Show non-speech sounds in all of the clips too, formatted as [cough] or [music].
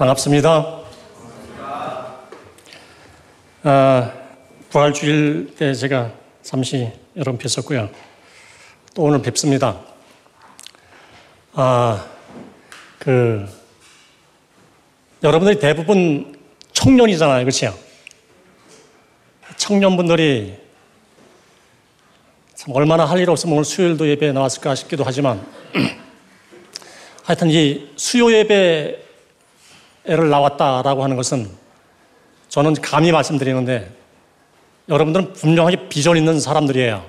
반갑습니다. 아, 부활주일 때 제가 잠시 여러분 뵀었고요. 또 오늘 뵙습니다. 아, 그, 여러분들이 대부분 청년이잖아요. 그렇죠? 청년분들이 참 얼마나 할 일 없으면 오늘 수요일도 예배에 나왔을까 싶기도 하지만 [clears throat] 하여튼 이 수요 예배 를 나왔다라고 하는 것은 저는 감히 말씀드리는데 여러분들은 분명하게 비전 있는 사람들이에요.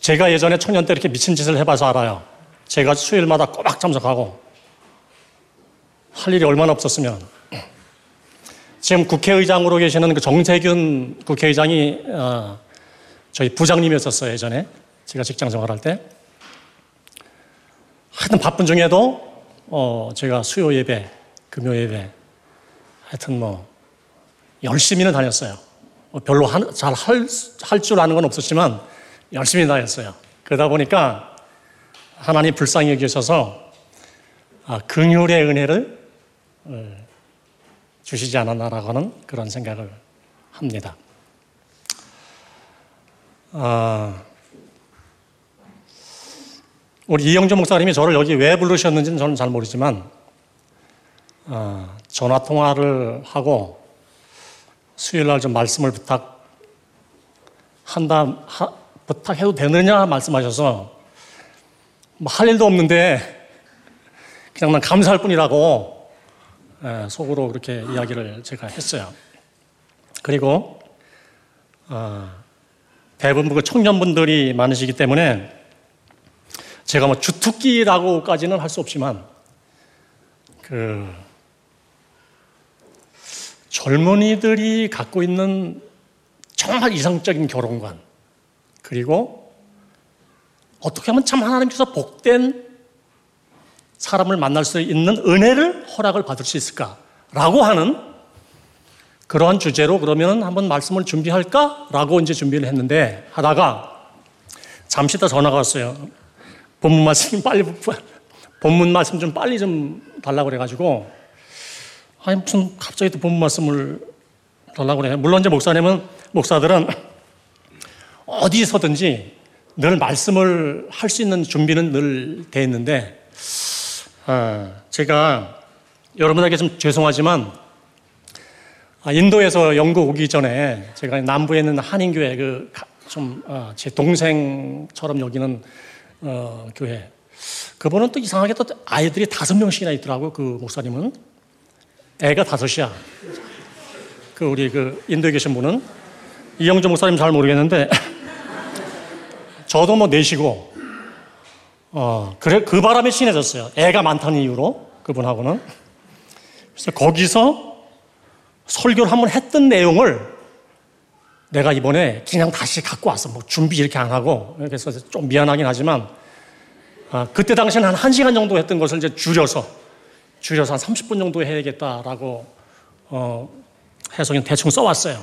제가 예전에 청년 때 이렇게 미친 짓을 해봐서 알아요. 제가 수요일마다 꼬박 참석하고 할 일이 얼마나 없었으면 지금 국회의장으로 계시는 그 정세균 국회의장이 어, 저희 부장님이었었어요 예전에 제가 직장 생활할 때 하여튼 바쁜 중에도 어, 제가 수요 예배, 금요 예배 하여튼 뭐 열심히는 다녔어요. 뭐 별로 잘 할 줄 아는 건 없었지만 열심히 다녔어요. 그러다 보니까 하나님 불쌍히 여기셔서 아, 긍휼의 은혜를 어, 주시지 않았나라고 하는 그런 생각을 합니다. 아, 우리 이영주 목사님이 저를 여기 왜 부르셨는지는 저는 잘 모르지만 아, 전화 통화를 하고 수요일 날 좀 말씀을 부탁 한다 하, 부탁해도 되느냐 말씀하셔서 뭐 할 일도 없는데 그냥 난 감사할 뿐이라고 예, 속으로 그렇게 이야기를 제가 했어요. 그리고 어, 대부분 그 청년분들이 많으시기 때문에 제가 뭐 주특기라고까지는 할 수 없지만 그 젊은이들이 갖고 있는 정말 이상적인 결혼관 그리고 어떻게 하면 참 하나님께서 복된 사람을 만날 수 있는 은혜를 허락을 받을 수 있을까라고 하는 그러한 주제로 그러면 한번 말씀을 준비할까라고 이제 준비를 했는데 하다가 잠시 더 전화가 왔어요. 본문 말씀 빨리 본문 말씀 좀 빨리 좀 달라고 그래가지고 아니 무슨 갑자기 또 본문 말씀을 달라고 그래요. 물론 이제 목사님은 목사들은 어디서든지 늘 말씀을 할 수 있는 준비는 늘 돼 있는데 아, 제가 여러분에게 좀 죄송하지만 아, 인도에서 영국 오기 전에 제가 남부에 있는 한인교회 그 좀제 어, 동생처럼 여기는 어, 교회 그분은 또 이상하게 또 아이들이 다섯 명씩이나 있더라고요. 그 목사님은 애가 다섯이야. 그 우리 그 인도에 계신 분은 이영주 목사님 잘 모르겠는데 저도 뭐 내시고 어 그래 그 바람에 친해졌어요. 애가 많다는 이유로 그분하고는 그래서 거기서 설교를 한번 했던 내용을 내가 이번에 그냥 다시 갖고 왔어. 뭐 준비 이렇게 안 하고. 그래서 좀 미안하긴 하지만, 아, 그때 당시에는 한 1시간 정도 했던 것을 이제 줄여서, 줄여서 한 30분 정도 해야겠다라고, 어, 해서 그냥 대충 써왔어요.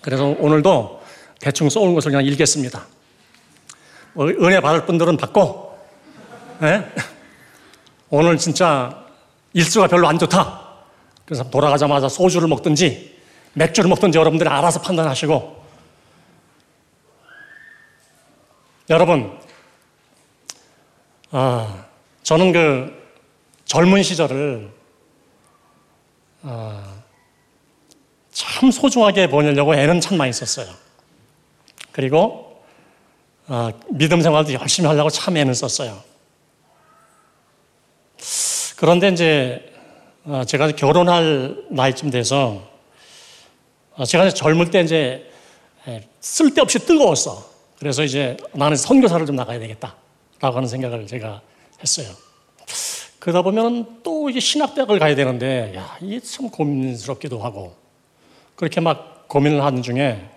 그래서 오늘도 대충 써온 것을 그냥 읽겠습니다. 뭐 은혜 받을 분들은 받고, 네? 오늘 진짜 일수가 별로 안 좋다. 그래서 돌아가자마자 소주를 먹든지 맥주를 먹든지 여러분들이 알아서 판단하시고 여러분 아, 저는 그 젊은 시절을 아, 참 소중하게 보내려고 애는 참 많이 썼어요. 그리고 아, 믿음 생활도 열심히 하려고 참 애는 썼어요. 그런데 이제 어, 제가 결혼할 나이쯤 돼서 어, 제가 젊을 때 이제 쓸데없이 뜨거웠어. 그래서 이제 나는 선교사를 좀 나가야 되겠다 라고 하는 생각을 제가 했어요. 그러다 보면 또 이게 신학대학을 가야 되는데, 야, 이게 참 고민스럽기도 하고, 그렇게 막 고민을 하는 중에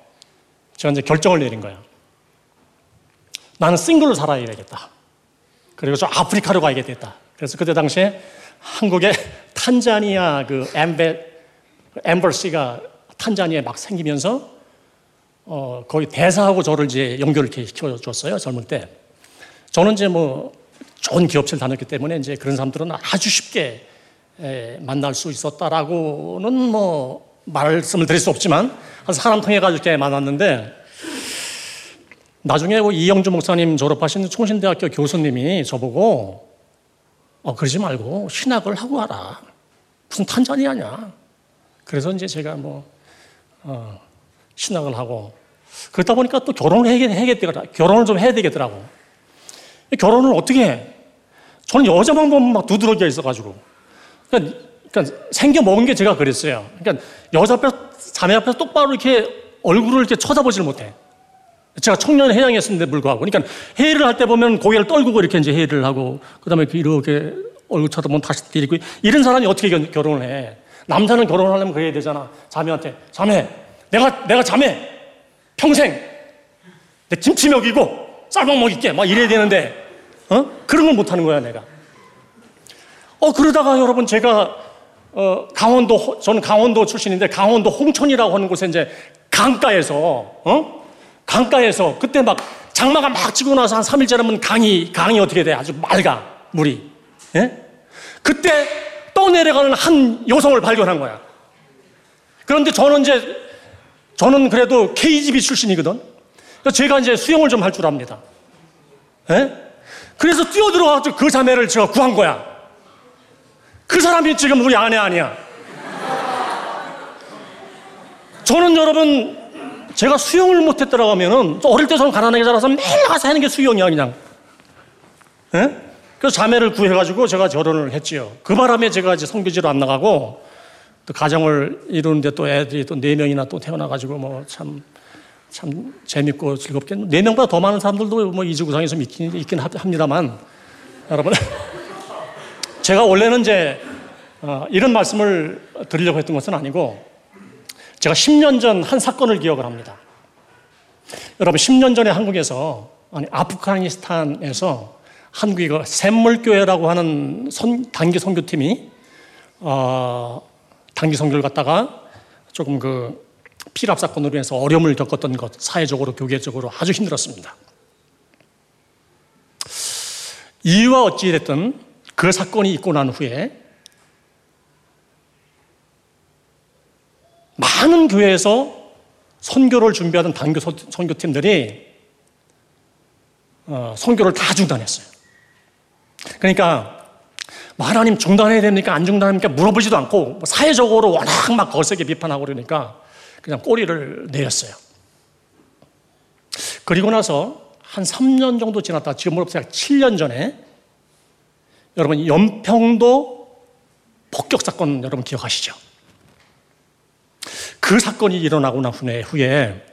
제가 이제 결정을 내린 거예요. 나는 싱글로 살아야 되겠다. 그리고 저 아프리카로 가야 겠다. 그래서 그때 당시에 한국에 [laughs] 탄자니아 그 엠베, 엠버시가 탄자니아에 막 생기면서 어, 거의 대사하고 저를 이제 연결을 시켜줬어요, 젊을 때. 저는 이제 뭐 좋은 기업체를 다녔기 때문에 이제 그런 사람들은 아주 쉽게 만날 수 있었다라고는 뭐 말씀을 드릴 수 없지만 한 사람 통해 가지고 이렇게 만났는데 나중에 뭐 이영주 목사님 졸업하신 총신대학교 교수님이 저보고 어, 그러지 말고 신학을 하고 와라. 무슨 탄자니아냐. 그래서 이제 제가 뭐, 어, 신학을 하고, 그러다 보니까 또 결혼을 해야, 해야겠더라. 결혼을 좀 해야 되겠더라고. 결혼을 어떻게 해? 저는 여자만 보면 막 두드러져 있어가지고. 그러니까, 그러니까 생겨 먹은 게 제가 그랬어요. 그러니까 여자 앞에, 자매 앞에서 똑바로 이렇게 얼굴을 이렇게 쳐다보지를 못해. 제가 청년 회장이었는데 불구하고. 그러니까 회의를 할 때 보면 고개를 떨구고 이렇게 이제 회의를 하고, 그 다음에 이렇게 얼굴 쳐다보면 다시 때리고, 이런 사람이 어떻게 결혼을 해? 남자는 결혼하려면 그래야 되잖아. 자매한테. 자매, 내가, 내가 자매, 평생 내 김치 먹이고 쌀밥 먹일게. 막 이래야 되는데, 어? 그런 걸 못하는 거야, 내가. 어, 그러다가 여러분 제가, 어, 강원도, 저는 강원도 출신인데 강원도 홍천이라고 하는 곳에 이제 강가에서, 어? 강가에서 그때 막 장마가 막 지고 나서 한 3일 지나면 강이, 강이 어떻게 돼? 아주 맑아, 물이. 예? 그때 떠내려가는 한 여성을 발견한 거야. 그런데 저는 이제, 저는 그래도 KGB 출신이거든. 제가 이제 수영을 좀 할 줄 압니다. 예? 그래서 뛰어들어가서 그 자매를 제가 구한 거야. 그 사람이 지금 우리 아내 아니야. 저는 여러분, 제가 수영을 못했더라고 하면은 어릴 때 저는 가난하게 자라서 매일 가서 하는 게 수영이야 그냥. 예? 그래서 자매를 구해가지고 제가 결혼을 했지요. 그 바람에 제가 이제 성교지로 안 나가고 또 가정을 이루는데 또 애들이 또 네 명이나 또 태어나가지고 뭐 참 참 재밌고 즐겁게 네 명보다 더 많은 사람들도 뭐 이주구상에서 있긴, 있긴 합니다만 여러분 [laughs] 제가 원래는 이제 어, 이런 말씀을 드리려고 했던 것은 아니고 제가 10년 전 한 사건을 기억을 합니다. 여러분, 10년 전에 한국에서, 아니, 아프가니스탄에서 한국이 그 샘물교회라고 하는 선, 단기 선교팀이, 어, 단기 선교를 갔다가 조금 그 피랍 사건으로 인해서 어려움을 겪었던 것, 사회적으로, 교계적으로 아주 힘들었습니다. 이유와 어찌 됐든 그 사건이 있고 난 후에 많은 교회에서 선교를 준비하던 단교 선교팀들이 어, 선교를 다 중단했어요. 그러니까 뭐 하나님 중단해야 됩니까? 안 중단합니까? 물어보지도 않고 뭐 사회적으로 워낙 막 거세게 비판하고 그러니까 그냥 꼬리를 내렸어요. 그리고 나서 한 3년 정도 지났다 지금으로부터 약 7년 전에 여러분 연평도 폭격 사건 여러분 기억하시죠? 그 사건이 일어나고 난 후에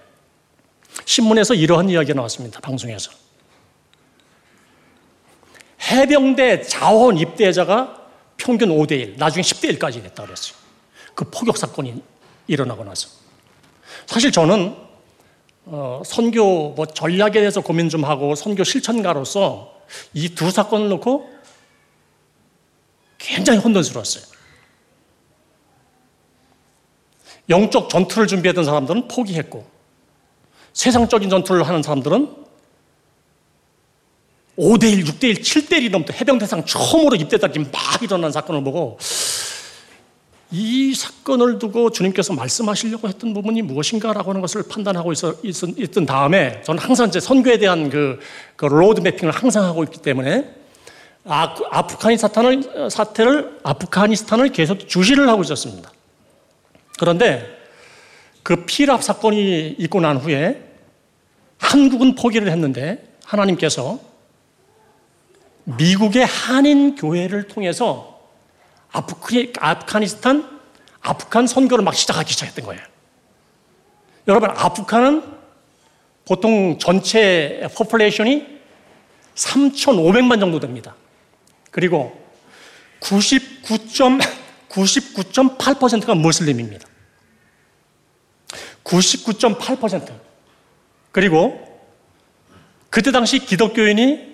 신문에서 이러한 이야기가 나왔습니다. 방송에서. 해병대 자원 입대자가 평균 5대1, 나중에 10대 1까지 됐다 그랬어요. 그 포격 사건이 일어나고 나서. 사실 저는 어, 선교 뭐 전략에 대해서 고민 좀 하고 선교 실천가로서 이 두 사건을 놓고 굉장히 혼돈스러웠어요. 영적 전투를 준비했던 사람들은 포기했고 세상적인 전투를 하는 사람들은 5대1, 6대1, 7대1이 넘던 해병대상 처음으로 입대자들이 막 일어난 사건을 보고 이 사건을 두고 주님께서 말씀하시려고 했던 부분이 무엇인가라고 하는 것을 판단하고 있었, 있던 다음에 저는 항상 제 선교에 대한 그, 그 road mapping을 항상 하고 있기 때문에 아, 아프가니스탄을, 사태를, 아프가니스탄을 계속 주시를 하고 있었습니다. 그런데 그 피랍 사건이 있고 난 후에 한국은 포기를 했는데 하나님께서 미국의 한인 교회를 통해서 아프가니스탄 아프간 선교를 막 시작하기 시작했던 거예요. 여러분, 아프간은 보통 전체 population이 3,500만 정도 됩니다. 그리고 99. 99.8%가 무슬림입니다. 99.8%. 그리고 그때 당시 기독교인이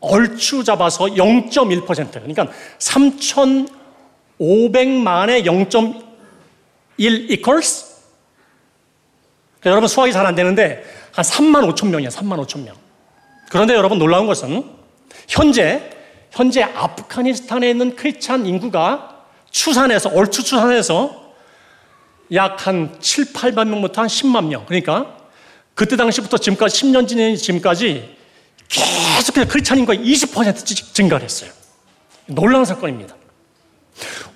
얼추 잡아서 0.1%. 그러니까 3,500만의 0.1 equals 그러니까 여러분 수학이 잘 안 되는데 한 3만 5천 명이야. 3만 5천 명. 그런데 여러분 놀라운 것은 현재 현재 아프가니스탄에 있는 크리스찬 인구가 추산해서, 얼추 추산해서 약 한 7, 8만 명부터 한 10만 명. 그러니까 그때 당시부터 지금까지 10년 지난 지금까지 계속해서 크리스찬인과 20% 증가를 했어요. 놀라운 사건입니다.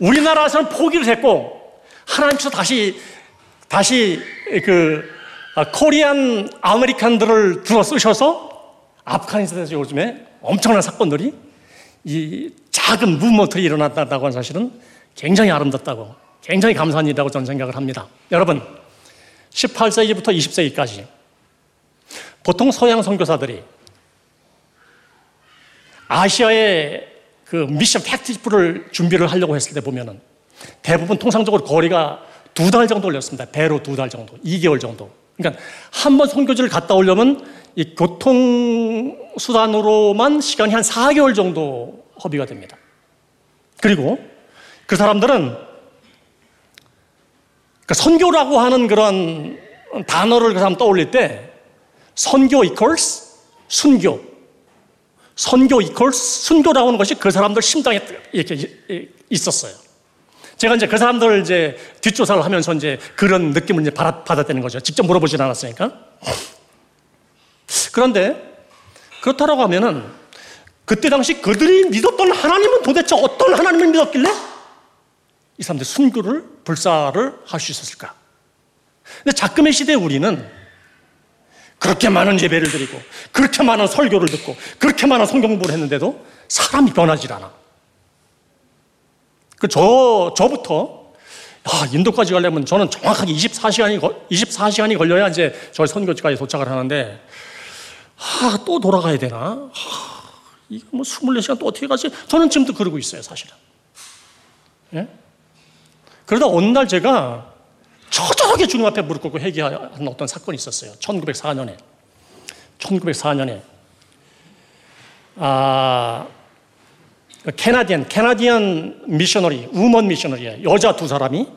우리나라에서는 포기를 했고 하나님께서 다시 다시 그 아, 코리안 아메리칸들을 들어 쓰셔서 아프가니스탄에서 요즘에 엄청난 사건들이 이 작은 무브먼트이 일어났다고 하는 사실은 굉장히 아름답다고 굉장히 감사한 일이라고 저는 생각을 합니다. 여러분 18세기부터 20세기까지 보통 서양 선교사들이 아시아의 그 미션 팩트집을 준비를 하려고 했을 때 보면은 대부분 통상적으로 거리가 두 달 정도 걸렸습니다. 배로 두 달 정도, 2개월 정도. 그러니까 한 번 선교지를 갔다 오려면 이 교통수단으로만 시간이 한 4개월 정도 허비가 됩니다. 그리고 그 사람들은 그 선교라고 하는 그런 단어를 그 사람 떠올릴 때 선교 이퀄스 순교 선교 이퀄스 순교라고 하는 것이 그 사람들 심장에 이렇게 있었어요. 제가 이제 그 사람들 이제 뒷조사를 하면서 이제 그런 느낌을 이제 받았다는 거죠. 직접 물어보진 않았으니까. 그런데 그렇다라고 하면은 그때 당시 그들이 믿었던 하나님은 도대체 어떤 하나님을 믿었길래 이 사람들 순교를 불사를 할 수 있었을까? 근데 작금의 시대 우리는 그렇게 많은 예배를 드리고 그렇게 많은 설교를 듣고 그렇게 많은 성경 공부를 했는데도 사람이 변하지 않아. 그 저, 저부터 야, 인도까지 가려면 저는 정확하게 24시간이, 24시간이 걸려야 이제 저희 선교지까지 도착을 하는데, 아, 또 돌아가야 되나? 아, 이거 뭐 24시간 또 어떻게 가지? 저는 지금도 그러고 있어요, 사실은. 예? 그러다 어느 날 제가 처절하게 주님 앞에 무릎 꿇고 회개한 어떤 사건이 있었어요. 1904년에. 1904년에. 아, 캐나디언, 캐나디언 미셔너리, 우먼 미셔너리, 여자 두 사람이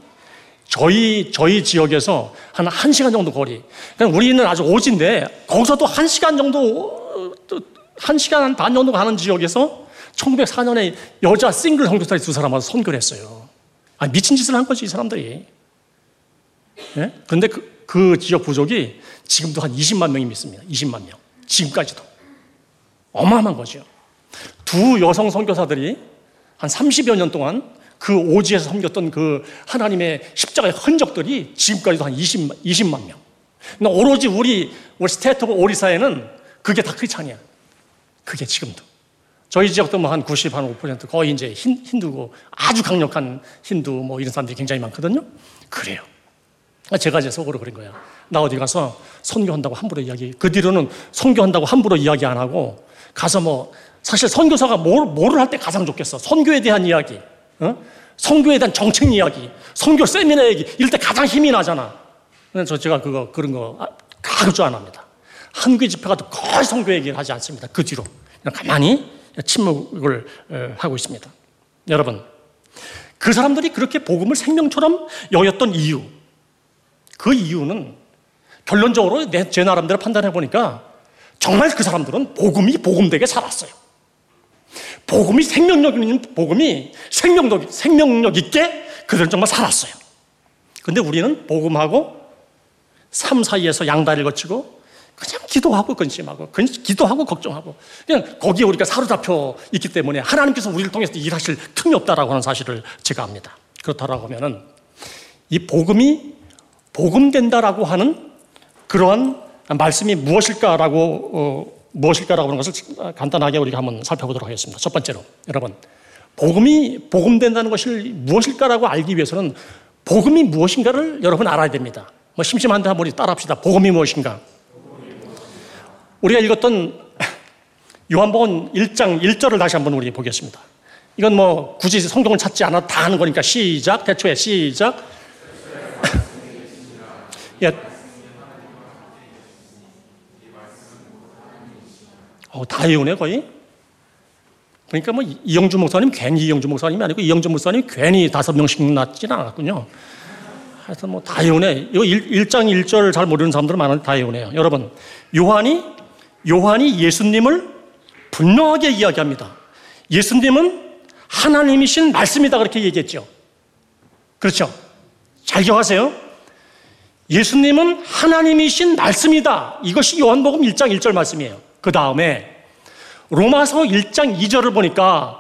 저희, 저희 지역에서 한 1시간 정도 거리. 그러니까 우리는 아주 오지인데, 거기서도 1시간 정도, 1시간 반 정도 가는 지역에서 1904년에 여자 싱글 성교사리 두 사람하고 선교를 했어요. 아, 미친 짓을 한 거지, 이 사람들이. 예? 그런데 그, 그 지역 부족이 지금도 한 20만 명이 믿습니다. 20만 명. 지금까지도. 어마어마한 거죠. 두 여성 선교사들이 한 30여 년 동안 그 오지에서 섬겼던 그 하나님의 십자가의 흔적들이 지금까지도 한 20, 20만 명. 근데 오로지 우리, 우리 state of 오리사에는 그게 다 크리스찬이야. 그게 지금도. 저희 지역도 뭐 한 90, 한 5% 거의 이제 힌, 힌두고 아주 강력한 힌두 뭐 이런 사람들이 굉장히 많거든요. 그래요. 제가 이제 속으로 그런 거야. 나 어디 가서 선교한다고 함부로 이야기, 그 뒤로는 선교한다고 함부로 이야기 안 하고 가서 뭐 사실 선교사가 뭘, 뭐를 할 때 가장 좋겠어? 선교에 대한 이야기, 어? 선교에 대한 정책 이야기, 선교 세미나 얘기, 이럴 때 가장 힘이 나잖아. 그래서 제가 그거, 그런 거 가급적 안 합니다. 한국의 집회 가도 거의 선교 얘기를 하지 않습니다. 그 뒤로. 그냥 가만히 침묵을 하고 있습니다. 여러분, 그 사람들이 그렇게 복음을 생명처럼 여겼던 이유, 그 이유는 결론적으로 내, 제 나름대로 판단해 보니까 정말 그 사람들은 복음이 복음되게 살았어요. 복음이 생명력 있는 복음이 생명력, 생명력 있게 그들은 정말 살았어요. 근데 우리는 복음하고 삶 사이에서 양다리를 거치고 그냥 기도하고 근심하고 기도하고 걱정하고 그냥 거기에 우리가 사로잡혀 있기 때문에 하나님께서 우리를 통해서 일하실 틈이 없다라고 하는 사실을 제가 압니다. 그렇다라고 하면은 이 복음이 복음된다라고 하는 그러한 말씀이 무엇일까라고 어, 무엇일까라고 하는 것을 간단하게 우리가 한번 살펴보도록 하겠습니다. 첫 번째로 여러분 복음이 복음된다는 것이 무엇일까라고 알기 위해서는 복음이 무엇인가를 여러분 알아야 됩니다. 뭐 심심한데 한번 따라합시다. 복음이 무엇인가? 우리가 읽었던 요한복음 1장 1절을 다시 한번 우리 보겠습니다. 이건 뭐 굳이 성경을 찾지 않아도 다 아는 거니까 시작 대초에 시작. 예, 어, 다 외우네, 거의. 그러니까 뭐 이영주 목사님 괜히 이영주 목사님이 아니고 이영주 목사님 괜히 다섯 명씩 낳지는 않았군요. 하여튼 뭐 다 외우네. 이거 1, 장 1절 잘 모르는 사람들은 많은데 다 외우네요. 여러분, 요한이, 요한이 예수님을 분명하게 이야기합니다. 예수님은 하나님이신 말씀이다 그렇게 얘기했죠. 그렇죠? 잘 기억하세요. 예수님은 하나님이신 말씀이다. 이것이 요한복음 1장 1절 말씀이에요. 그 다음에 로마서 1장 2절을 보니까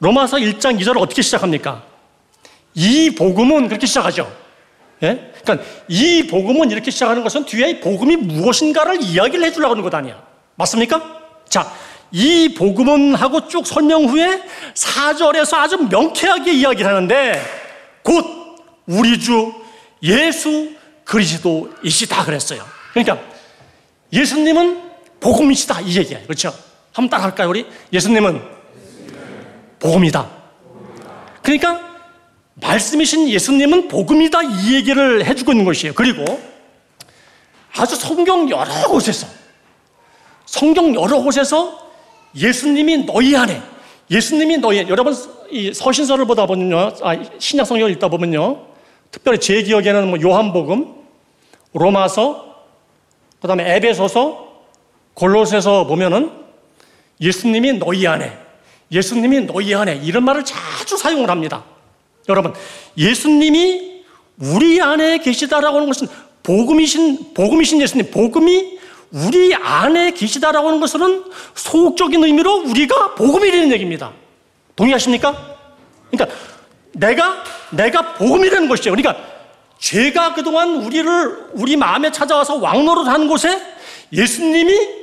로마서 1장 2절을 어떻게 시작합니까? 이 복음은 그렇게 시작하죠. 예? 그러니까 이 복음은 이렇게 시작하는 것은 뒤에 복음이 무엇인가를 이야기를 해주려고 하는 것 아니야. 맞습니까? 자, 이 복음은 하고 쭉 설명 후에 4절에서 아주 명쾌하게 이야기를 하는데 곧 우리 주 예수 그리스도이시다 그랬어요. 그러니까 예수님은 복음이시다 이 얘기예요. 그렇죠? 한번 따라 할까요, 우리? 예수님은 복음이다. 그러니까 말씀이신 예수님은 복음이다 이 얘기를 해주고 있는 것이에요. 그리고 아주 성경 여러 곳에서 성경 여러 곳에서 예수님이 너희 안에 예수님이 너희 여러분 이 서신서를 보다 보면요, 아, 신약 성경을 읽다 보면요, 특별히 제 기억에는 뭐 요한복음, 로마서, 그 다음에 에베소서, 골로새서 보면은 예수님이 너희 안에, 예수님이 너희 안에 이런 말을 자주 사용을 합니다. 여러분, 예수님이 우리 안에 계시다라고 하는 것은 복음이신 복음이신 예수님, 복음이 우리 안에 계시다라고 하는 것은 소극적인 의미로 우리가 복음이라는 얘기입니다. 동의하십니까? 그러니까 내가 내가 복음이라는 것이죠. 그러니까 죄가 그동안 우리를 우리 마음에 찾아와서 왕노릇 하는 곳에 예수님이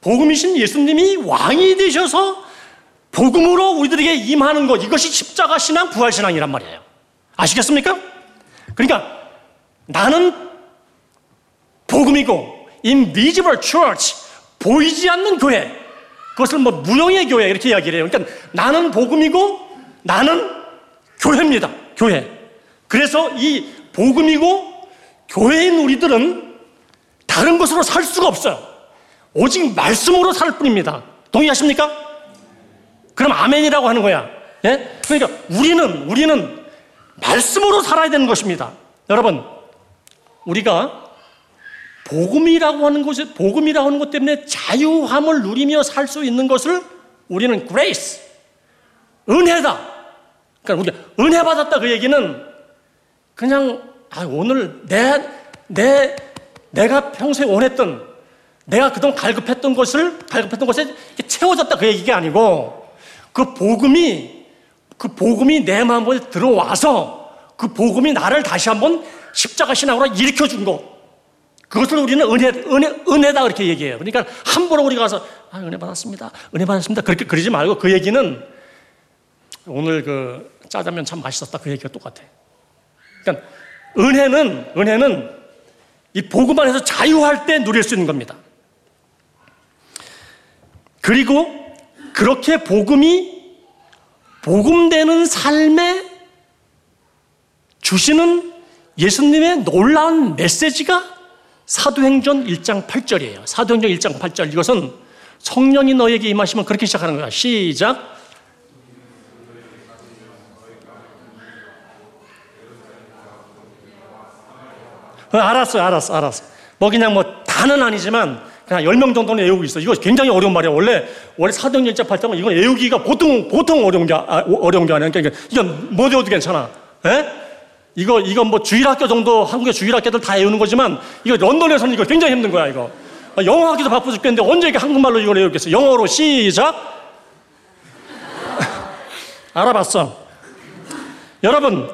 복음이신 예수님이 왕이 되셔서 복음으로 우리들에게 임하는 것 이것이 십자가 신앙 부활 신앙이란 말이에요. 아시겠습니까? 그러니까 나는 복음이고 invisible church 보이지 않는 교회 그것을 뭐 무용의 교회 이렇게 이야기를 해요. 그러니까 나는 복음이고 나는 교회입니다. 교회. 그래서 이 복음이고 교회인 우리들은 다른 것으로 살 수가 없어요. 오직 말씀으로 살 뿐입니다. 동의하십니까? 그럼 아멘이라고 하는 거야. 예? 그러니까 우리는 우리는 말씀으로 살아야 되는 것입니다. 여러분, 우리가 복음이라고 하는 것에 복음이라고 하는 것 때문에 자유함을 누리며 살 수 있는 것을 우리는 grace 은혜다. 그러니까 우리가 은혜 받았다 그 얘기는 그냥 아, 오늘 내, 내, 내가 평소에 원했던 내가 그동안 갈급했던 것을 갈급했던 것에 채워졌다 그 얘기가 아니고 그 복음이 그 복음이 내 마음에 들어와서 그 복음이 나를 다시 한번 십자가 신앙으로 일으켜 준 것. 그것을 우리는 은혜, 은혜, 은혜다 그렇게 얘기해요. 그러니까 함부로 우리가 가서 아, 은혜 받았습니다. 은혜 받았습니다. 그렇게 그러지 말고 그 얘기는 오늘 그 짜장면 참 맛있었다 그 얘기가 똑같아. 그러니까 은혜는 은혜는 이 복음 안에서 자유할 때 누릴 수 있는 겁니다. 그리고 그렇게 복음이 복음되는 삶에 주시는 예수님의 놀라운 메시지가 사도행전 1장 8절이에요. 사도행전 1장 8절. 이것은 성령이 너에게 임하시면 그렇게 시작하는 거야. 시작. 알았어, 알았어, 알았어. 뭐 그냥 뭐 다는 아니지만 그냥 10명 정도는 외우고 있어. 이거 굉장히 어려운 말이야. 원래, 원래 사도행전 1장 8장은 이건 외우기가 보통, 보통 어려운 게, 아, 어려운 게 아니야. 그러니까 이건 못 외워도 괜찮아. 에? 이거, 이거 뭐 주일학교 정도 한국의 주일학교들 다 외우는 거지만 이거 런던에서는 이거 굉장히 힘든 거야, 이거. 아, 영어 하기도 바빠 죽겠는데 언제 이렇게 한국말로 이걸 외우겠어? 영어로 시작. [laughs] 알아봤어. 여러분,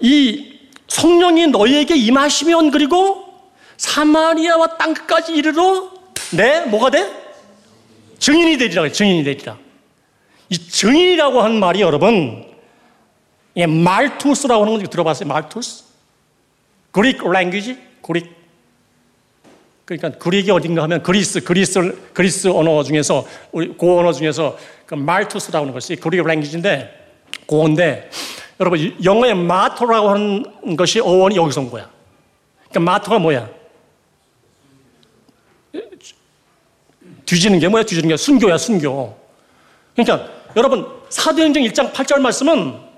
이 성령이 너희에게 임하시면 그리고 사마리아와 땅끝까지 이르러 내 뭐가 돼? 증인이 되리라. 증인이 되리라. 이 증인이라고 하는 말이 여러분 예, 말투스라고 하는 거 들어봤어요? 말투스? 그릭 랭귀지? 그릭. 그러니까 그릭이 어딘가 하면 그리스, 그리스, 그리스 언어 중에서, 우리 고 언어 중에서 그 말투스라고 하는 것이 그릭 랭귀지인데, 고인데, 여러분, 영어의 마토라고 하는 것이 어원이 여기서 온 거야. 그러니까 마토가 뭐야? 뒤지는 게 뭐야? 뒤지는 게 순교야, 순교. 그러니까 여러분, 사도행전 1장 8절 말씀은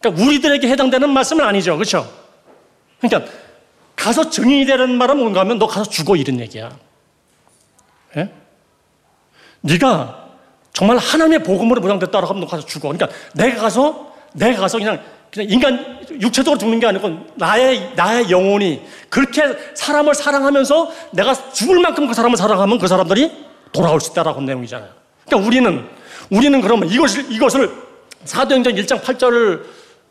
그러니까 우리들에게 해당되는 말씀은 아니죠. 그렇죠? 그러니까 가서 증인이 되는 말은 뭔가 하면 너 가서 죽어 이런 얘기야. 예? 네가 정말 하나님의 복음으로 보장됐다고 하면 너 가서 죽어. 그러니까 내가 가서 내가 가서 그냥 그냥 인간 육체적으로 죽는 게 아니고 나의 나의 영혼이 그렇게 사람을 사랑하면서 내가 죽을 만큼 그 사람을 사랑하면 그 사람들이 돌아올 수 있다라고 내용이잖아요. 그러니까 우리는 우리는 그러면 이것을 이것을 사도행전 1장 8절을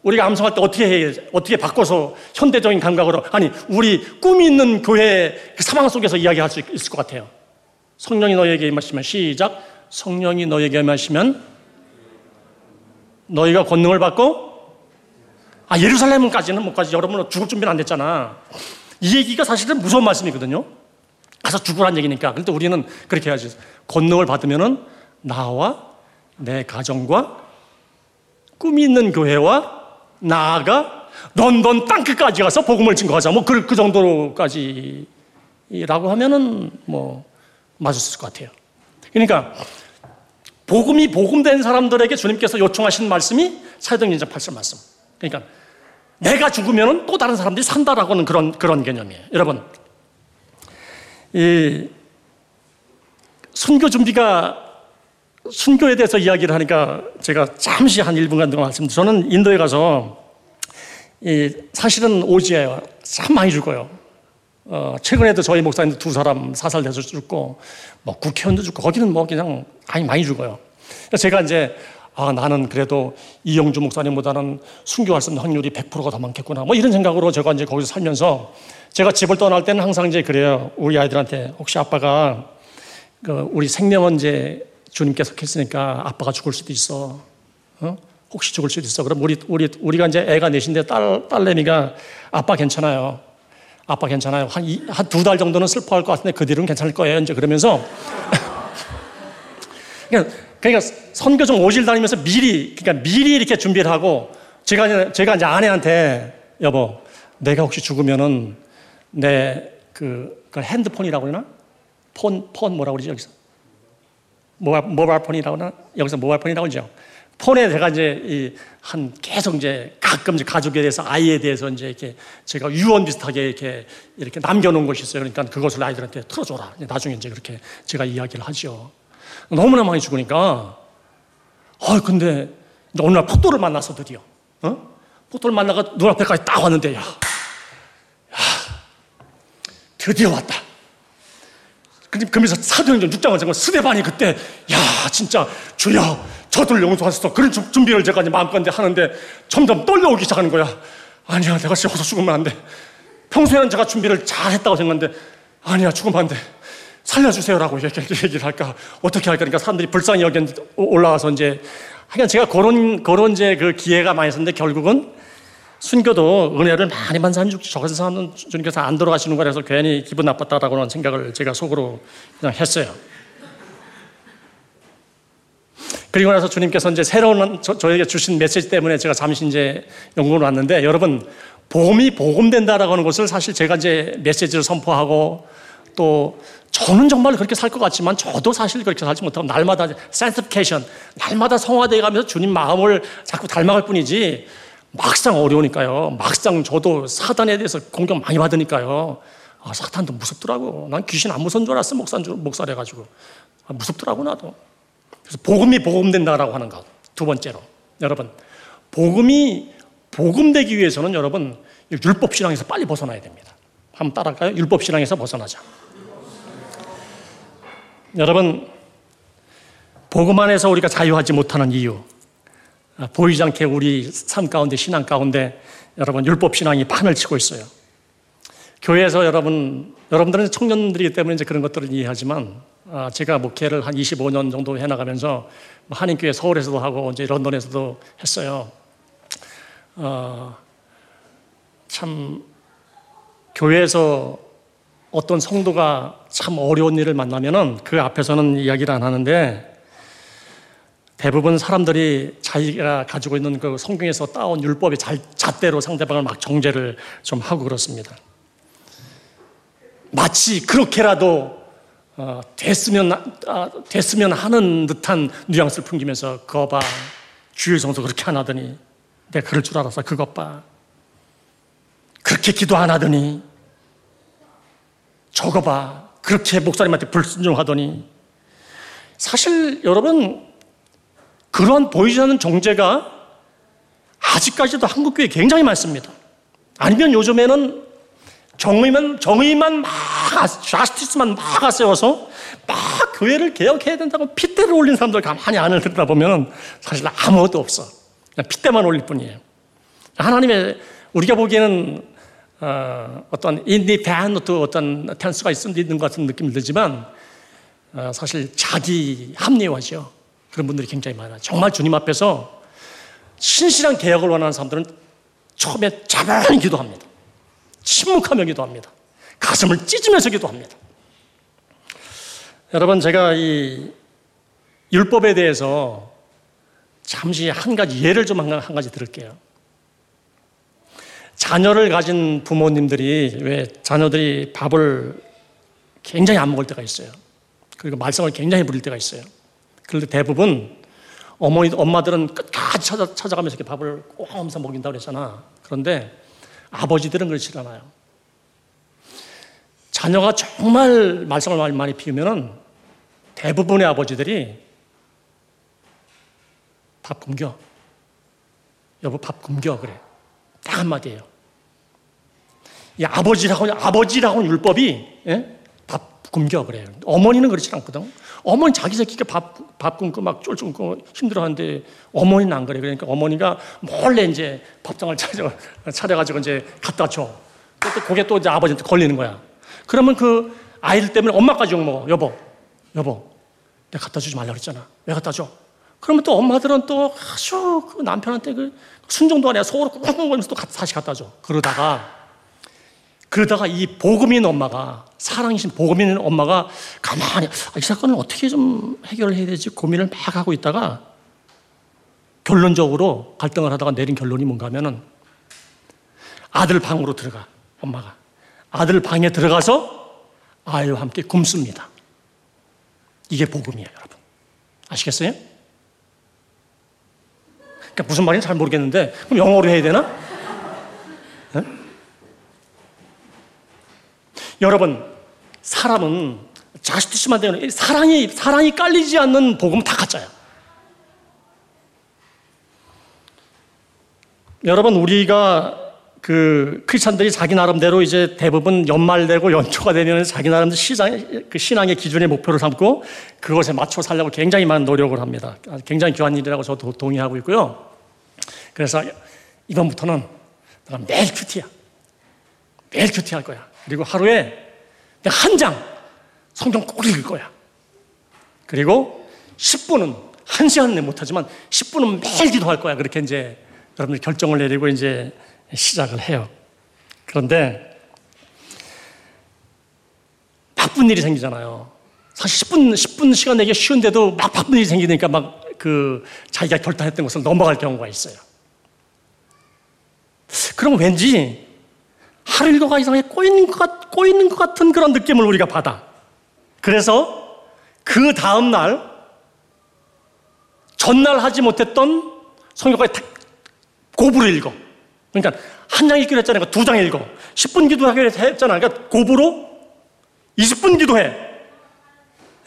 우리가 암송할 때 어떻게 해, 어떻게 바꿔서 현대적인 감각으로 아니 우리 꿈이 있는 교회 그 사망 속에서 이야기할 수 있을 것 같아요. 성령이 너에게 임하시면 시작 성령이 너에게 임하시면 너희가 권능을 받고 아 예루살렘까지는 못 가지 여러분은 죽을 준비는 안 됐잖아. 이 얘기가 사실은 무서운 말씀이거든요. 가서 죽으란 얘기니까. 그런데 우리는 그렇게 해야지. 권능을 받으면은 나와 내 가정과 꿈이 있는 교회와 나아가 런던 땅끝까지 가서 복음을 증거하자. 뭐, 그, 그 정도로까지라고 하면은 뭐, 맞았을 것 같아요. 그러니까, 복음이 복음된 사람들에게 주님께서 요청하신 말씀이 사도행전 8절 말씀. 그러니까, 내가 죽으면 또 다른 사람들이 산다라고 하는 그런, 그런 개념이에요. 여러분, 이, 순교 준비가 순교에 대해서 이야기를 하니까 제가 잠시 한 1분간 동안 말씀드립니다. 저는 인도에 가서 이 사실은 오지예요. 참 많이 죽어요. 어, 최근에도 저희 목사님도 두 사람 사살돼서 죽고 뭐 국회의원도 죽고 거기는 뭐 그냥 많이 많이 죽어요. 제가 이제 아 나는 그래도 이영주 목사님보다는 순교할 수 있는 확률이 100%가 더 많겠구나. 뭐 이런 생각으로 제가 이제 거기서 살면서 제가 집을 떠날 때는 항상 이제 그래요. 우리 아이들한테 혹시 아빠가 그 우리 생명은 이제 주님께서 했으니까 아빠가 죽을 수도 있어. 어? 혹시 죽을 수도 있어. 그럼 우리, 우리, 우리가 이제 애가 넷인데 딸, 딸내미가 아빠 괜찮아요. 아빠 괜찮아요. 한, 한 두 달 정도는 슬퍼할 것 같은데 그 뒤로는 괜찮을 거예요. 이제 그러면서. [laughs] 그러니까, 선교 좀 오질 다니면서 미리, 그러니까 미리 이렇게 준비를 하고 제가 제가 이제 아내한테 여보, 내가 혹시 죽으면은 내 그, 그 핸드폰이라고 그러나? 폰, 폰 뭐라고 그러지, 여기서? 모바일, 모바일 폰이라고 하나? 여기서 모바일 폰이라고 그러죠. 폰에 제가 이제 한 계속 이제 가끔 이제 가족에 대해서 아이에 대해서 이제 이렇게 제가 유언 비슷하게 이렇게 이렇게 남겨놓은 것이 있어요. 그러니까 그것을 아이들한테 틀어줘라. 나중에 이제 그렇게 제가 이야기를 하죠. 너무나 많이 죽으니까, 아 근데 어느 날 폭도를 만나서 드디어, 어? 폭도를 만나가 눈앞에까지 딱 왔는데, 야, 야, 드디어 왔다. 그러면서 사도행전 6장을 적은 스데반이 그때 야 진짜 주여 저들 용서하소서. 그런 준비를 제가 이제 마음껏 하는데 점점 떨려오기 시작하는 거야. 아니야 내가 어서 죽으면 안돼. 평소에는 제가 준비를 잘 했다고 생각했는데 아니야 죽으면 안돼. 살려주세요라고 얘기를 할까 어떻게 할까. 그러니까 사람들이 불쌍히 여기 올라와서 이제 하여간 제가 그런 그런 이제 그 기회가 많이 있었는데 결국은 순교도 은혜를 많이 받는 사람이 죽지. 저것은 사람은 주님께서 안 돌아가시는 거라서 괜히 기분 나빴다라고 하는 생각을 제가 속으로 그냥 했어요. 그리고 나서 주님께서 이제 새로운 저, 에게 주신 메시지 때문에 제가 잠시 이제 연구를 왔는데 여러분 복음이 복음된다라고 하는 것을 사실 제가 이제 메시지를 선포하고 또 저는 정말 그렇게 살 것 같지만 저도 사실 그렇게 살지 못하고 날마다 센스피케이션 날마다 성화되어 가면서 주님 마음을 자꾸 닮아갈 뿐이지 막상 어려우니까요. 막상 저도 사단에 대해서 공격 많이 받으니까요. 아, 사탄도 무섭더라고. 난 귀신 안 무서운 줄 알았어. 목사, 목사래가지고. 아, 무섭더라고, 나도. 그래서 복음이 복음된다라고 하는 것. 두 번째로. 여러분, 복음이 복음되기 위해서는 여러분, 율법신앙에서 빨리 벗어나야 됩니다. 한번 따라갈까요? 율법신앙에서 벗어나자. 여러분, 복음 안에서 우리가 자유하지 못하는 이유. 아, 보이지 않게 우리 삶 가운데 신앙 가운데 여러분 율법 신앙이 판을 치고 있어요. 교회에서 여러분 여러분들은 청년들이기 때문에 이제 그런 것들을 이해하지만 아, 제가 목회를 한 25년 정도 해나가면서 뭐 한인교회 서울에서도 하고 이제 런던에서도 했어요. 어, 참 교회에서 어떤 성도가 참 어려운 일을 만나면은 그 앞에서는 이야기를 안 하는데 대부분 사람들이 자기가 가지고 있는 그 성경에서 따온 율법의 잣대로 상대방을 막 정죄를 좀 하고 그렇습니다. 마치 그렇게라도 어, 됐으면 아, 됐으면 하는 듯한 뉘앙스를 풍기면서 그거 봐. 주일 성서 그렇게 안 하더니 내가 그럴 줄 알았어 그것 봐. 그렇게 기도 안 하더니 저거 봐. 그렇게 목사님한테 불순종하더니 사실 여러분 그런 보이지 않는 정죄가 아직까지도 한국 교회 굉장히 많습니다. 아니면 요즘에는 정의만 정의만 막 자스티스만 막 세워서 막 교회를 개혁해야 된다고 핏대를 올린 사람들 가만히 안을 듣다 보면 사실 아무것도 없어. 그냥 핏대만 올릴 뿐이에요. 하나님의 우리가 보기에는 어떤 independent 어떤 stance가 있는 것 같은 느낌이 들지만 어, 사실 자기 합리화죠. 그런 분들이 굉장히 많아요. 정말 주님 앞에서 신실한 개혁을 원하는 사람들은 처음에 잠잠히 기도합니다. 침묵하며 기도합니다. 가슴을 찢으면서 기도합니다. 여러분, 제가 이 율법에 대해서 잠시 한 가지 예를 좀 한 가지 들을게요. 자녀를 가진 부모님들이 왜 자녀들이 밥을 굉장히 안 먹을 때가 있어요. 그리고 말썽을 굉장히 부릴 때가 있어요. 그런데 대부분 어머니, 엄마들은 끝까지 찾아, 찾아가면서 이렇게 밥을 꼭 하면서 먹인다고 그랬잖아. 그런데 아버지들은 그렇지 않아요. 자녀가 정말 말썽을 많이 피우면은 대부분의 아버지들이 밥 굶겨. 여보 밥 굶겨 그래. 딱 한마디예요. 이 아버지라고 아버지라고 율법이 예? 밥 굶겨 그래요. 어머니는 그렇지 않거든. 어머니 자기 새끼가 밥, 밥 굶고 막 쫄쫄 굶고 힘들어하는데 어머니는 안 그래. 그러니까 어머니가 몰래 이제 밥상을 차려, 차려가지고 이제 갖다 줘. 또 그게 또 이제 아버지한테 걸리는 거야. 그러면 그 아이들 때문에 엄마까지 욕먹어. 여보, 여보, 내가 갖다 주지 말라 그랬잖아. 왜 갖다 줘? 그러면 또 엄마들은 또 아주 그 남편한테 그 순종도 아니야. 속으로 꾹꾹거리면서 또 다시 갖다 줘. 그러다가 그러다가 이 복음인 엄마가 사랑이신 복음인 엄마가 가만히 아, 이 사건을 어떻게 좀 해결을 해야 되지 고민을 막 하고 있다가 결론적으로 갈등을 하다가 내린 결론이 뭔가 하면은 아들 방으로 들어가 엄마가 아들 방에 들어가서 아이와 함께 굶습니다. 이게 복음이에요, 여러분. 아시겠어요? 그러니까 무슨 말인지 잘 모르겠는데 그럼 영어로 해야 되나? 여러분, 사람은 자식듯이만 되는 사랑이 사랑이 깔리지 않는 복음은 다 가짜야. 여러분 우리가 그 크리스천들이 자기 나름대로 이제 대부분 연말되고 연초가 되면 자기 나름대로 시장, 그 신앙의 기준의 목표를 삼고 그것에 맞춰 살려고 굉장히 많은 노력을 합니다. 굉장히 귀한 일이라고 저도 동의하고 있고요. 그래서 이번부터는 내가 매일 큐티야. 매일 큐티 할 거야. 그리고 하루에 한 장 성경 꼭 읽을 거야. 그리고 10분은 한 시간 내 못하지만 10분은 매일 기도할 거야. 그렇게 이제 여러분들 결정을 내리고 이제 시작을 해요. 그런데 바쁜 일이 생기잖아요. 사실 10분, 10분 시간 내기 쉬운데도 막 바쁜 일이 생기니까 막 그 자기가 결단했던 것을 넘어갈 경우가 있어요. 그럼 왠지 하루 일과가 이상하게 꼬이는 것, 같, 꼬이는 것 같은 그런 느낌을 우리가 받아. 그래서 그 다음날, 전날 하지 못했던 성경까지 고부를 읽어. 그러니까 한 장 읽기로 했잖아요. 두 장 읽어. 10분 기도하기로 했잖아. 그러니까 고부로 20분 기도해.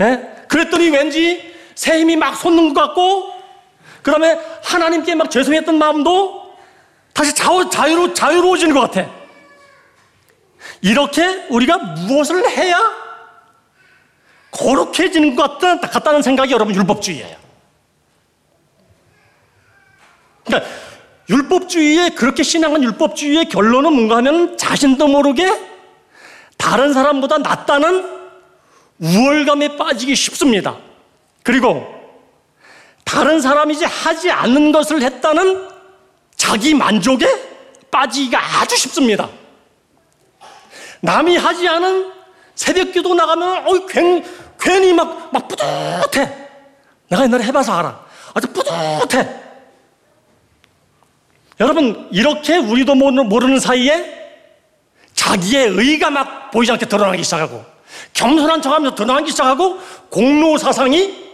예? 그랬더니 왠지 새 힘이 막 솟는 것 같고, 그 다음에 하나님께 막 죄송했던 마음도 다시 자유, 자유로, 자유로워지는 것 같아. 이렇게 우리가 무엇을 해야 거룩해지는 것 같다는 생각이 여러분 율법주의예요. 그러니까 율법주의에 그렇게 신앙한 율법주의의 결론은 뭔가 하면 자신도 모르게 다른 사람보다 낫다는 우월감에 빠지기 쉽습니다. 그리고 다른 사람이 이제 하지 않는 것을 했다는 자기 만족에 빠지기가 아주 쉽습니다. 남이 하지 않은 새벽 기도 나가면, 어 괜, 괜히 막, 막 뿌듯해. 내가 옛날에 해봐서 알아. 아주 뿌듯해. 여러분, 이렇게 우리도 모르는 사이에 자기의 의가 막 보이지 않게 드러나기 시작하고, 겸손한 척 하면서 드러나기 시작하고, 공로 사상이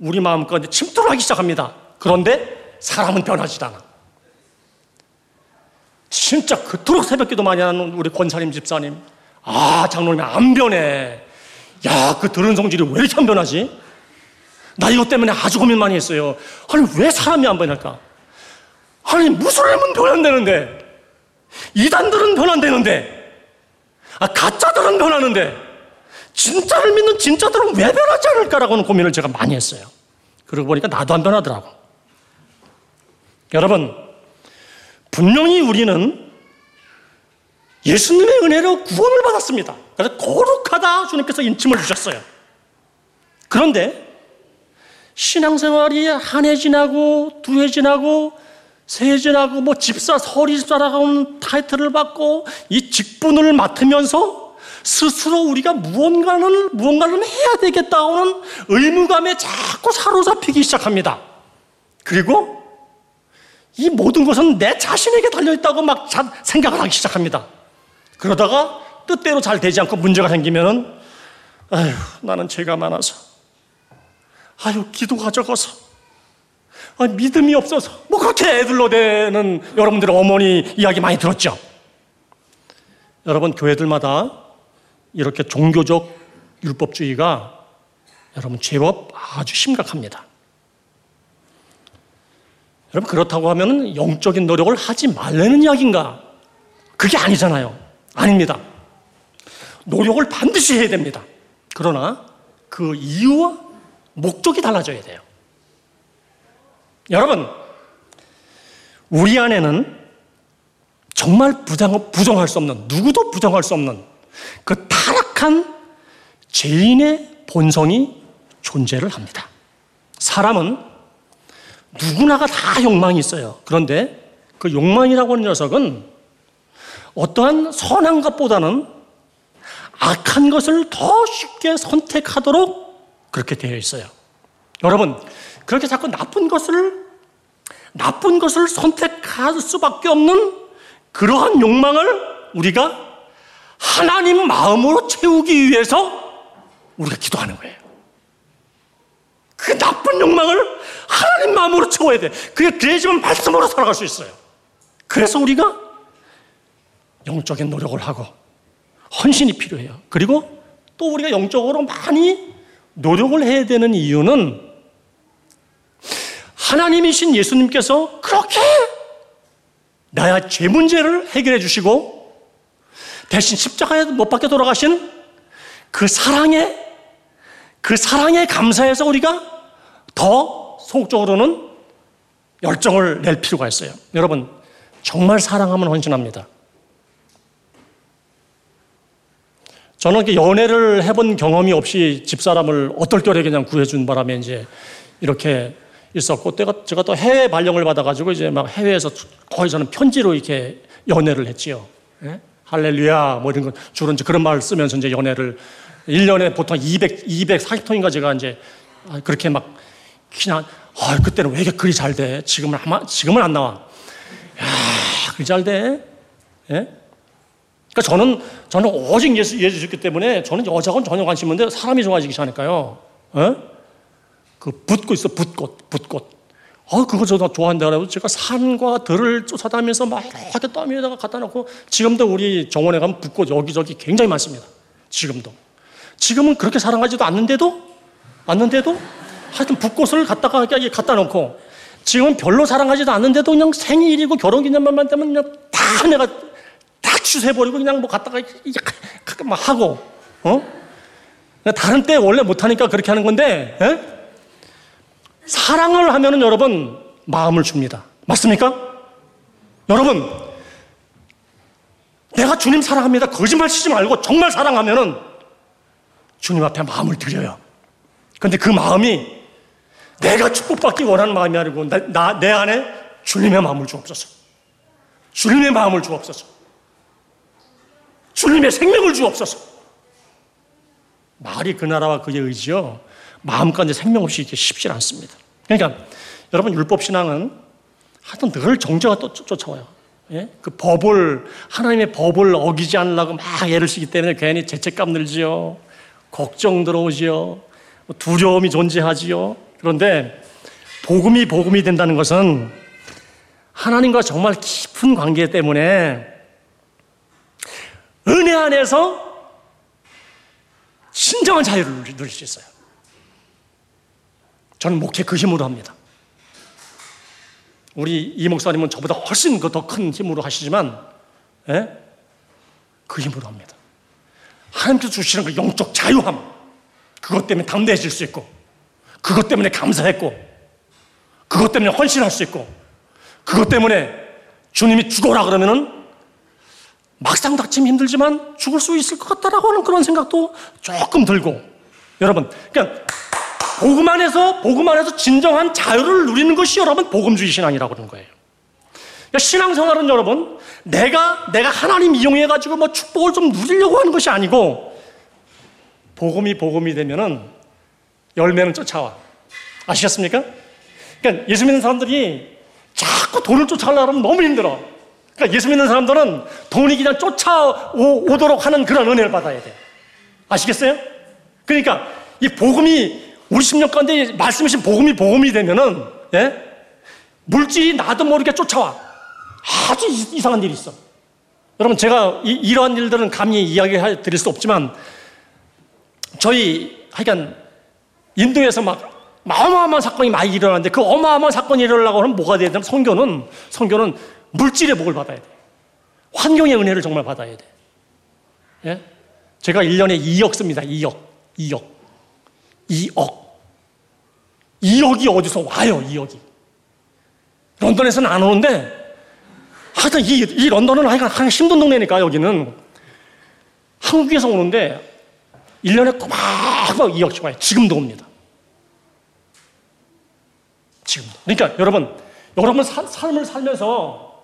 우리 마음 가운데 침투를 하기 시작합니다. 그런데 사람은 변하지 않아. 진짜 그토록 새벽 기도 많이 하는 우리 권사님 집사님. 아, 장로님 안 변해. 야, 그 들은 성질이 왜 이렇게 안 변하지? 나 이것 때문에 아주 고민 많이 했어요. 아니, 왜 사람이 안 변할까? 아니, 무슬림은 변한되는데, 이단들은 변한되는데, 아, 가짜들은 변하는데, 진짜를 믿는 진짜들은 왜 변하지 않을까라고 는 고민을 제가 많이 했어요. 그러고 보니까 나도 안 변하더라고. 여러분, 분명히 우리는 예수님의 은혜로 구원을 받았습니다. 그래서 거룩하다 주님께서 인침을 주셨어요. 그런데 신앙생활이 한 해 지나고 두 해 지나고 세 해 지나고 뭐 집사 서리 집사라고 하는 타이틀을 받고 이 직분을 맡으면서 스스로 우리가 무언가를 무언가를 해야 되겠다는 의무감에 자꾸 사로잡히기 시작합니다. 그리고 이 모든 것은 내 자신에게 달려있다고 막 생각을 하기 시작합니다. 그러다가 뜻대로 잘 되지 않고 문제가 생기면은, 아휴, 나는 죄가 많아서. 아유, 기도가 적어서. 아, 믿음이 없어서. 뭐 그렇게 애들로 되는 여러분들의 어머니 이야기 많이 들었죠? 여러분, 교회들마다 이렇게 종교적 율법주의가 여러분 제법 아주 심각합니다. 여러분 그렇다고 하면 영적인 노력을 하지 말라는 이야기인가? 그게 아니잖아요. 아닙니다. 노력을 반드시 해야 됩니다. 그러나 그 이유와 목적이 달라져야 돼요. 여러분, 우리 안에는 정말 부정, 부정할 수 없는, 누구도 부정할 수 없는 그 타락한 죄인의 본성이 존재를 합니다. 사람은 누구나가 다 욕망이 있어요. 그런데 그 욕망이라고 하는 녀석은 어떠한 선한 것보다는 악한 것을 더 쉽게 선택하도록 그렇게 되어 있어요. 여러분, 그렇게 자꾸 나쁜 것을, 나쁜 것을 선택할 수밖에 없는 그러한 욕망을 우리가 하나님 마음으로 채우기 위해서 우리가 기도하는 거예요. 그 나쁜 욕망을 하나님 마음으로 채워야 돼. 그게 그래야지만 말씀으로 살아갈 수 있어요. 그래서 우리가 영적인 노력을 하고 헌신이 필요해요. 그리고 또 우리가 영적으로 많이 노력을 해야 되는 이유는 하나님이신 예수님께서 그렇게 나의 죄 문제를 해결해 주시고 대신 십자가에 못 박혀 돌아가신 그 사랑에 그 사랑에 감사해서 우리가 더 속적으로는 열정을 낼 필요가 있어요. 여러분, 정말 사랑하면 헌신합니다. 저는 연애를 해본 경험이 없이 집사람을 어떨결에 그냥 구해준 바람에 이제 이렇게 있었고, 때가 제가 또 해외 발령을 받아가지고 이제 막 해외에서 거의 저는 편지로 이렇게 연애를 했지요. 예? 할렐루야, 뭐 이런 거, 주로 이제 그런 말을 쓰면서 이제 연애를 1년에 보통 200, 240통인가 제가 이제 그렇게 막 그냥 아, 그때는 왜 이렇게 글이 잘 돼? 지금은 아마 지금은 안 나와. 야, 글이 잘 돼. 예? 그러니까 저는 저는 오직 예수 예수셨기 때문에 저는 여자하고는 전혀 관심 없는데 사람이 좋아지기 시작하니까요. 예? 그 붓꽃 있어 붓꽃 붓꽃. 아 그거 저도 좋아한다 그래서 제가 산과 들을 쫓아다니면서 막 이렇게 떠미에다가 갖다 놓고 지금도 우리 정원에 가면 붓꽃 여기저기 굉장히 많습니다. 지금도. 지금은 그렇게 사랑하지도 않는데도 않는데도 하여튼 붓꽃을 갖다가 갖다 놓고 지금은 별로 사랑하지도 않는데도 그냥 생일이고 결혼기념일만 되면 그냥 다 내가 다 취소해버리고 그냥 뭐 갖다가 막 하고 어? 다른 때 원래 못하니까 그렇게 하는 건데 에? 사랑을 하면은 여러분 마음을 줍니다. 맞습니까? 여러분 내가 주님 사랑합니다. 거짓말 치지 말고 정말 사랑하면은 주님 앞에 마음을 드려요. 근데 그 마음이 내가 축복받기 원하는 마음이 아니고 나, 나, 내 안에 주님의 마음을 주옵소서. 주님의 마음을 주옵소서. 주님의 생명을 주옵소서. 말이 그 나라와 그의 의지요. 마음 가운데 생명 없이 이렇게 쉽지 않습니다. 그러니까 여러분 율법 신앙은 하여튼 늘 정죄가 또 쫓아와요. 예? 그 법을 하나님의 법을 어기지 않으려고 막 애를 쓰기 때문에 괜히 죄책감 들지요. 걱정 들어오지요. 두려움이 존재하지요. 그런데 복음이 복음이 된다는 것은 하나님과 정말 깊은 관계 때문에 은혜 안에서 진정한 자유를 누릴 수 있어요. 저는 목회 그 힘으로 합니다. 우리 이 목사님은 저보다 훨씬 그더큰 힘으로 하시지만, 예? 그 힘으로 합니다. 하나님께서 주시는 그 영적 자유함, 그것 때문에 담대해질 수 있고, 그것 때문에 감사했고, 그것 때문에 헌신할 수 있고, 그것 때문에 주님이 죽어라 그러면은 막상 닥치면 힘들지만 죽을 수 있을 것 같다라고 하는 그런 생각도 조금 들고, 여러분, 그냥 복음 안에서, 복음 안에서 진정한 자유를 누리는 것이 여러분 복음주의 신앙이라고 그러는 거예요. 그러니까 신앙생활은 여러분, 내가, 내가 하나님 이용해가지고 뭐 축복을 좀 누리려고 하는 것이 아니고, 복음이 복음이 되면은 열매는 쫓아와. 아시겠습니까? 그러니까 예수 믿는 사람들이 자꾸 돈을 쫓아가려고 하면 너무 힘들어. 그러니까 예수 믿는 사람들은 돈이 그냥 쫓아오도록 하는 그런 은혜를 받아야 돼. 아시겠어요? 그러니까 이 복음이 우리 심령 가운데 말씀이신 복음이 복음이 되면은 예? 물질이 나도 모르게 쫓아와. 아주 이상한 일이 있어. 여러분 제가 이, 러한 일들은 감히 이야기 드릴 수 없지만 저희 하여간 인도에서 막 어마어마한 사건이 많이 일어나는데 그 어마어마한 사건이 일어나려고 하면 뭐가 돼야 되냐면 성교는 성교는 물질의 복을 받아야 돼. 환경의 은혜를 정말 받아야 돼. 예? 제가 1년에 2억 씁니다. 2억. 2억. 2억. 2억이 어디서 와요, 2억이. 런던에서는 안 오는데, 하여튼 이, 이 런던은 하여간 힘든 동네니까, 여기는. 한국에서 오는데, 1년에 꼬박꼬박 2억씩 와요. 지금도 옵니다. 지금도. 그러니까 여러분, 여러분 사, 삶을 살면서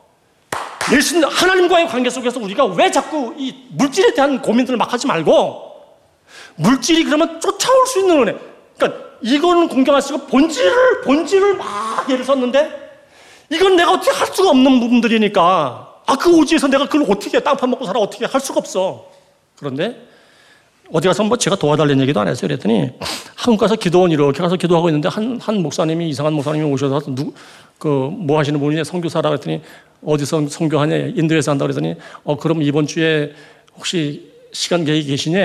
예수 하나님과의 관계 속에서 우리가 왜 자꾸 이 물질에 대한 고민들을 막 하지 말고 물질이 그러면 쫓아올 수 있는 은혜. 그러니까 공경할 수가 본질을 본질을 막 예를 썼는데 이건 내가 어떻게 할 수가 없는 부분들이니까 아 그 오지에서 내가 그걸 어떻게 땅판 먹고 살아 어떻게 할 수가 없어. 그런데 어디 가서 뭐 제가 도와달라는 얘기도 안 했어요. 그랬더니 한국 가서 기도원 이렇게 가서 기도하고 있는데 한, 한 목사님이 이상한 목사님이 오셔서 누, 그, 뭐 하시는 분이냐 성교사라 그랬더니 어디서 성교하냐 인도에서 한다 그랬더니 어, 그럼 이번 주에 혹시 시간 계획이 계시냐?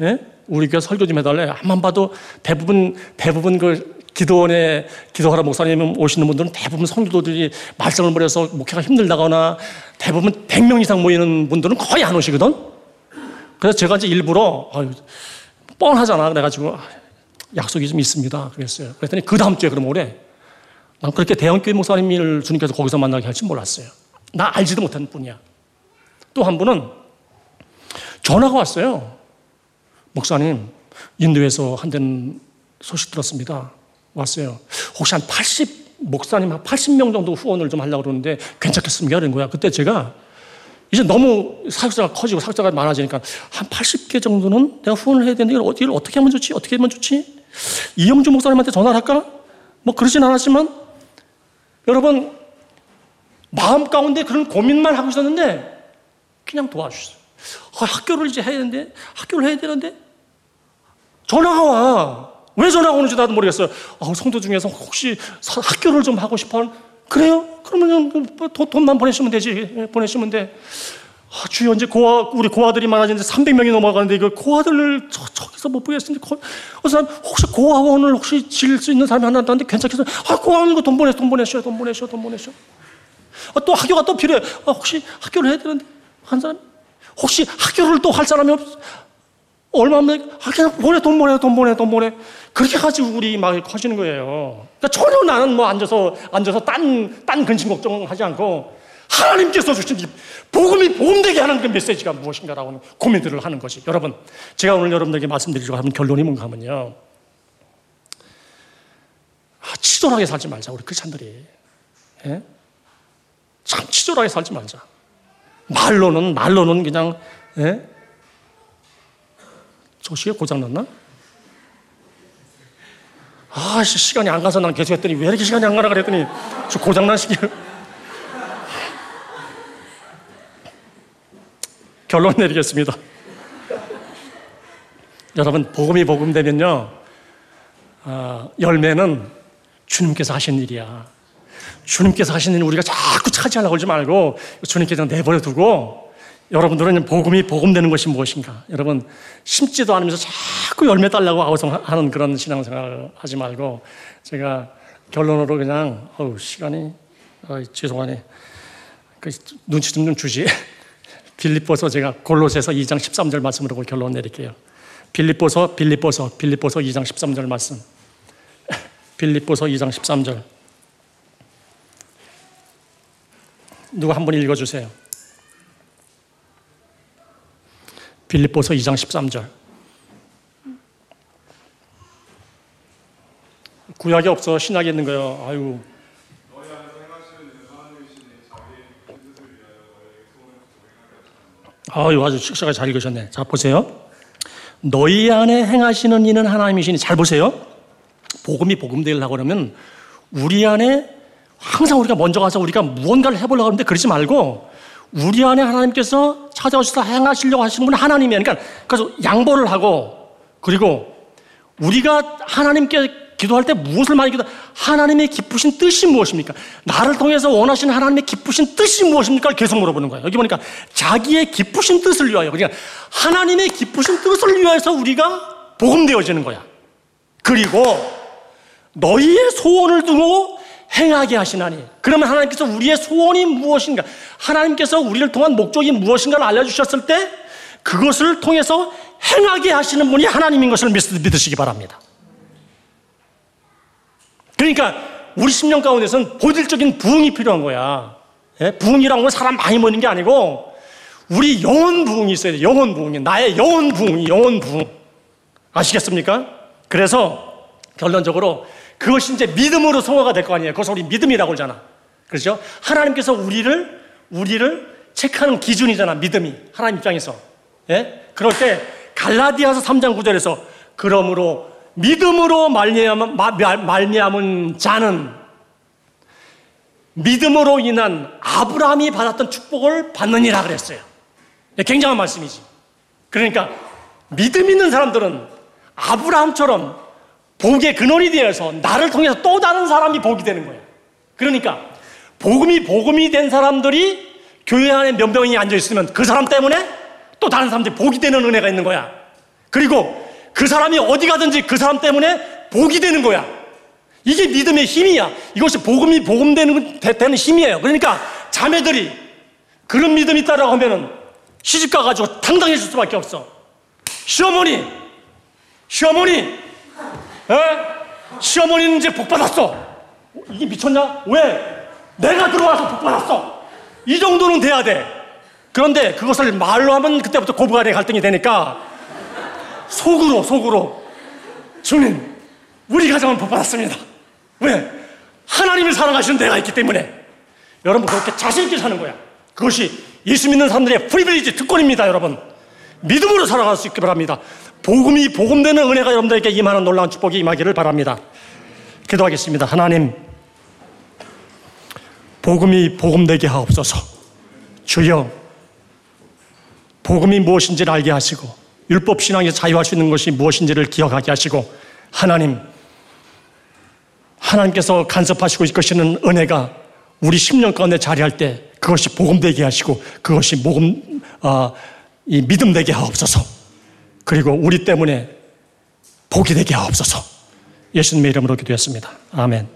예? 우리 교회 설교 좀 해달래. 한번 봐도 대부분, 대부분 그 기도원에 기도하러 목사님 오시는 분들은 대부분 성도들이 말썽을 벌여서 목회가 힘들다거나 대부분 100명 이상 모이는 분들은 거의 안 오시거든? 그래서 제가 이제 일부러, 아유, 뻔하잖아. 그래가지고, 아, 약속이 좀 있습니다. 그랬어요. 그랬더니 그 다음 주에 그럼 오래. 난 그렇게 대형교회 목사님을 주님께서 거기서 만나게 할지 몰랐어요. 나 알지도 못한 분이야. 또 한 분은 전화가 왔어요. 목사님, 인도에서 한대 소식 들었습니다. 왔어요. 혹시 한 80, 목사님 한 80명 정도 후원을 좀 하려고 그러는데 괜찮겠습니까? 이런 거야. 그때 제가 이제 너무 사역자가 커지고 사역자가 많아지니까 한 80개 정도는 내가 후원을 해야 되는데 이걸, 이걸 어떻게 하면 좋지? 어떻게 하면 좋지? 이영주 목사님한테 전화를 할까? 뭐 그러진 않았지만 여러분 마음 가운데 그런 고민만 하고 있었는데 그냥 도와주셨어요. 아, 학교를 이제 해야 되는데 학교를 해야 되는데 전화가 와. 왜 전화가 오는지 나도 모르겠어요. 아, 성도 중에서 혹시 학교를 좀 하고 싶어? 그래요? 그러면 그 돈만 보내시면 되지. 예, 보내시면 돼. 아, 주여, 이제 고아, 우리 고아들이 많아지는데 300명이 넘어가는데 이거 고아들을 저, 저기서 못 보겠으니, 그 사람 혹시 고아원을 혹시 질수 있는 사람이 하나 있다는데 괜찮겠어요? 아, 고아원 이거 돈 보내, 돈 보내셔, 돈 보내셔, 돈 보내셔. 아, 또 학교가 또 필요해. 아, 혹시 학교를 해야 되는데, 한 사람? 혹시 학교를 또 할 사람이 없, 얼마면, 아, 그냥 보내, 돈 보내, 돈 보내, 돈 보내. 그렇게 가지고 우리 막 커지는 거예요. 그러니까 전혀 나는 뭐 앉아서, 앉아서 딴, 딴 근심 걱정하지 않고 하나님께서 주신 이 복음이 복음되게 하는 그 메시지가 무엇인가라고 하는 고민들을 하는 것이. 여러분, 제가 오늘 여러분들에게 말씀드리려고 하는 결론이 뭔가 하면요. 아, 치졸하게 살지 말자, 우리 크리스찬들이. 예? 참 치졸하게 살지 말자. 말로는, 말로는 그냥, 예? 조시에 고장났나? 아, 시간이 안 가서 난 계속 했더니 왜 이렇게 시간이 안 가나 그랬더니 저 고장난 시기를. [laughs] 결론 내리겠습니다. 여러분, 복음이 복음되면요, 어, 열매는 주님께서 하신 일이야. 주님께서 하신 일 우리가 자꾸 차지하려고 하지 말고 주님께서 내버려 두고 여러분들은 복음이 복음되는 것이 무엇인가? 여러분 심지도 않으면서 자꾸 열매 달라고 아우성하는 그런 신앙생활 하지 말고 제가 결론으로 그냥 어우 시간이 어, 죄송하네. 그 눈치 좀, 좀 주지. [laughs] 빌립보서 제가 골로새서 2장 13절 말씀으로 결론 내릴게요. 빌립보서 빌립보서 빌립보서 2장 13절 말씀. 빌립보서 2장 13절. 누가 한 번 읽어 주세요. 빌립보서 2장 13절. 구약이 없어 신약이 있는 거요. 아유. 아유 아주 식사가 잘 읽으셨네. 자 보세요. 너희 안에 행하시는 이는 하나님이시니 잘 보세요. 복음이 복음되려고 그러면 우리 안에 항상 우리가 먼저 가서 우리가 무언가를 해보려고 하는데 그러지 말고 우리 안에 하나님께서 찾아오셔서 행하시려고 하시는 분은 하나님이에요. 그러니까 그래서 양보를 하고 그리고 우리가 하나님께 기도할 때 무엇을 많이 기도? 하나님의 기쁘신 뜻이 무엇입니까? 나를 통해서 원하시는 하나님의 기쁘신 뜻이 무엇입니까? 계속 물어보는 거예요. 여기 보니까 자기의 기쁘신 뜻을 위하여. 그러니까 하나님의 기쁘신 뜻을 위하여서 우리가 복음되어지는 거야. 그리고 너희의 소원을 두고 행하게 하시나니. 그러면 하나님께서 우리의 소원이 무엇인가? 하나님께서 우리를 통한 목적이 무엇인가를 알려주셨을 때 그것을 통해서 행하게 하시는 분이 하나님인 것을 믿으시기 바랍니다. 그러니까 우리 심령 가운데서는 본질적인 부흥이 필요한 거야. 예? 부흥이란 건 사람 많이 모는 게 아니고 우리 영혼 부흥이 있어야 돼. 영혼 부흥이. 나의 영혼 부흥이 영혼 부흥. 아시겠습니까? 그래서 결론적으로 그것이 이제 믿음으로 성화가 될 거 아니에요. 그것을 우리 믿음이라고 그러잖아. 그렇죠? 하나님께서 우리를, 우리를 체크하는 기준이잖아. 믿음이. 하나님 입장에서. 예? 그럴 때 갈라디아서 3장 9절에서 그러므로 믿음으로 말미암은, 말미암은 자는 믿음으로 인한 아브라함이 받았던 축복을 받느니라 그랬어요. 네, 굉장한 말씀이지. 그러니까 믿음 있는 사람들은 아브라함처럼 복의 근원이 되어서 나를 통해서 또 다른 사람이 복이 되는 거예요. 그러니까 복음이 복음이 된 사람들이 교회 안에 몇 명이 앉아 있으면 그 사람 때문에 또 다른 사람들이 복이 되는 은혜가 있는 거야. 그리고 그 사람이 어디 가든지 그 사람 때문에 복이 되는 거야. 이게 믿음의 힘이야. 이것이 복음이 복음 되는 되는 힘이에요. 그러니까 자매들이 그런 믿음이 있다라고 하면은 시집 가 가지고 당당해질 수밖에 없어. 시어머니, 시어머니, 에? 시어머니는 이제 복 받았어. 이게 미쳤냐? 왜? 내가 들어와서 복 받았어. 이 정도는 돼야 돼. 그런데 그것을 말로 하면 그때부터 고부간의 갈등이 되니까 속으로 속으로 주님 우리 가정은 복 받았습니다. 왜? 하나님을 사랑하시는 내가 있기 때문에 여러분 그렇게 자신 있게 사는 거야. 그것이 예수 믿는 사람들의 프리빌리지 특권입니다, 여러분. 믿음으로 살아갈 수 있기 바랍니다. 복음이 복음되는 은혜가 여러분들에게 임하는 놀라운 축복이 임하기를 바랍니다. 기도하겠습니다. 하나님, 복음이 복음되게 하옵소서. 주여, 복음이 무엇인지를 알게 하시고 율법 신앙에 자유할 수 있는 것이 무엇인지를 기억하게 하시고 하나님 하나님께서 간섭하시고 이끄시는 은혜가 우리 10년 가운데 자리할 때 그것이 복음되게 하시고 그것이 복음 어, 이 믿음 되게 하옵소서. 그리고 우리 때문에 복이 되게 하옵소서. 예수님의 이름으로 기도했습니다. 아멘.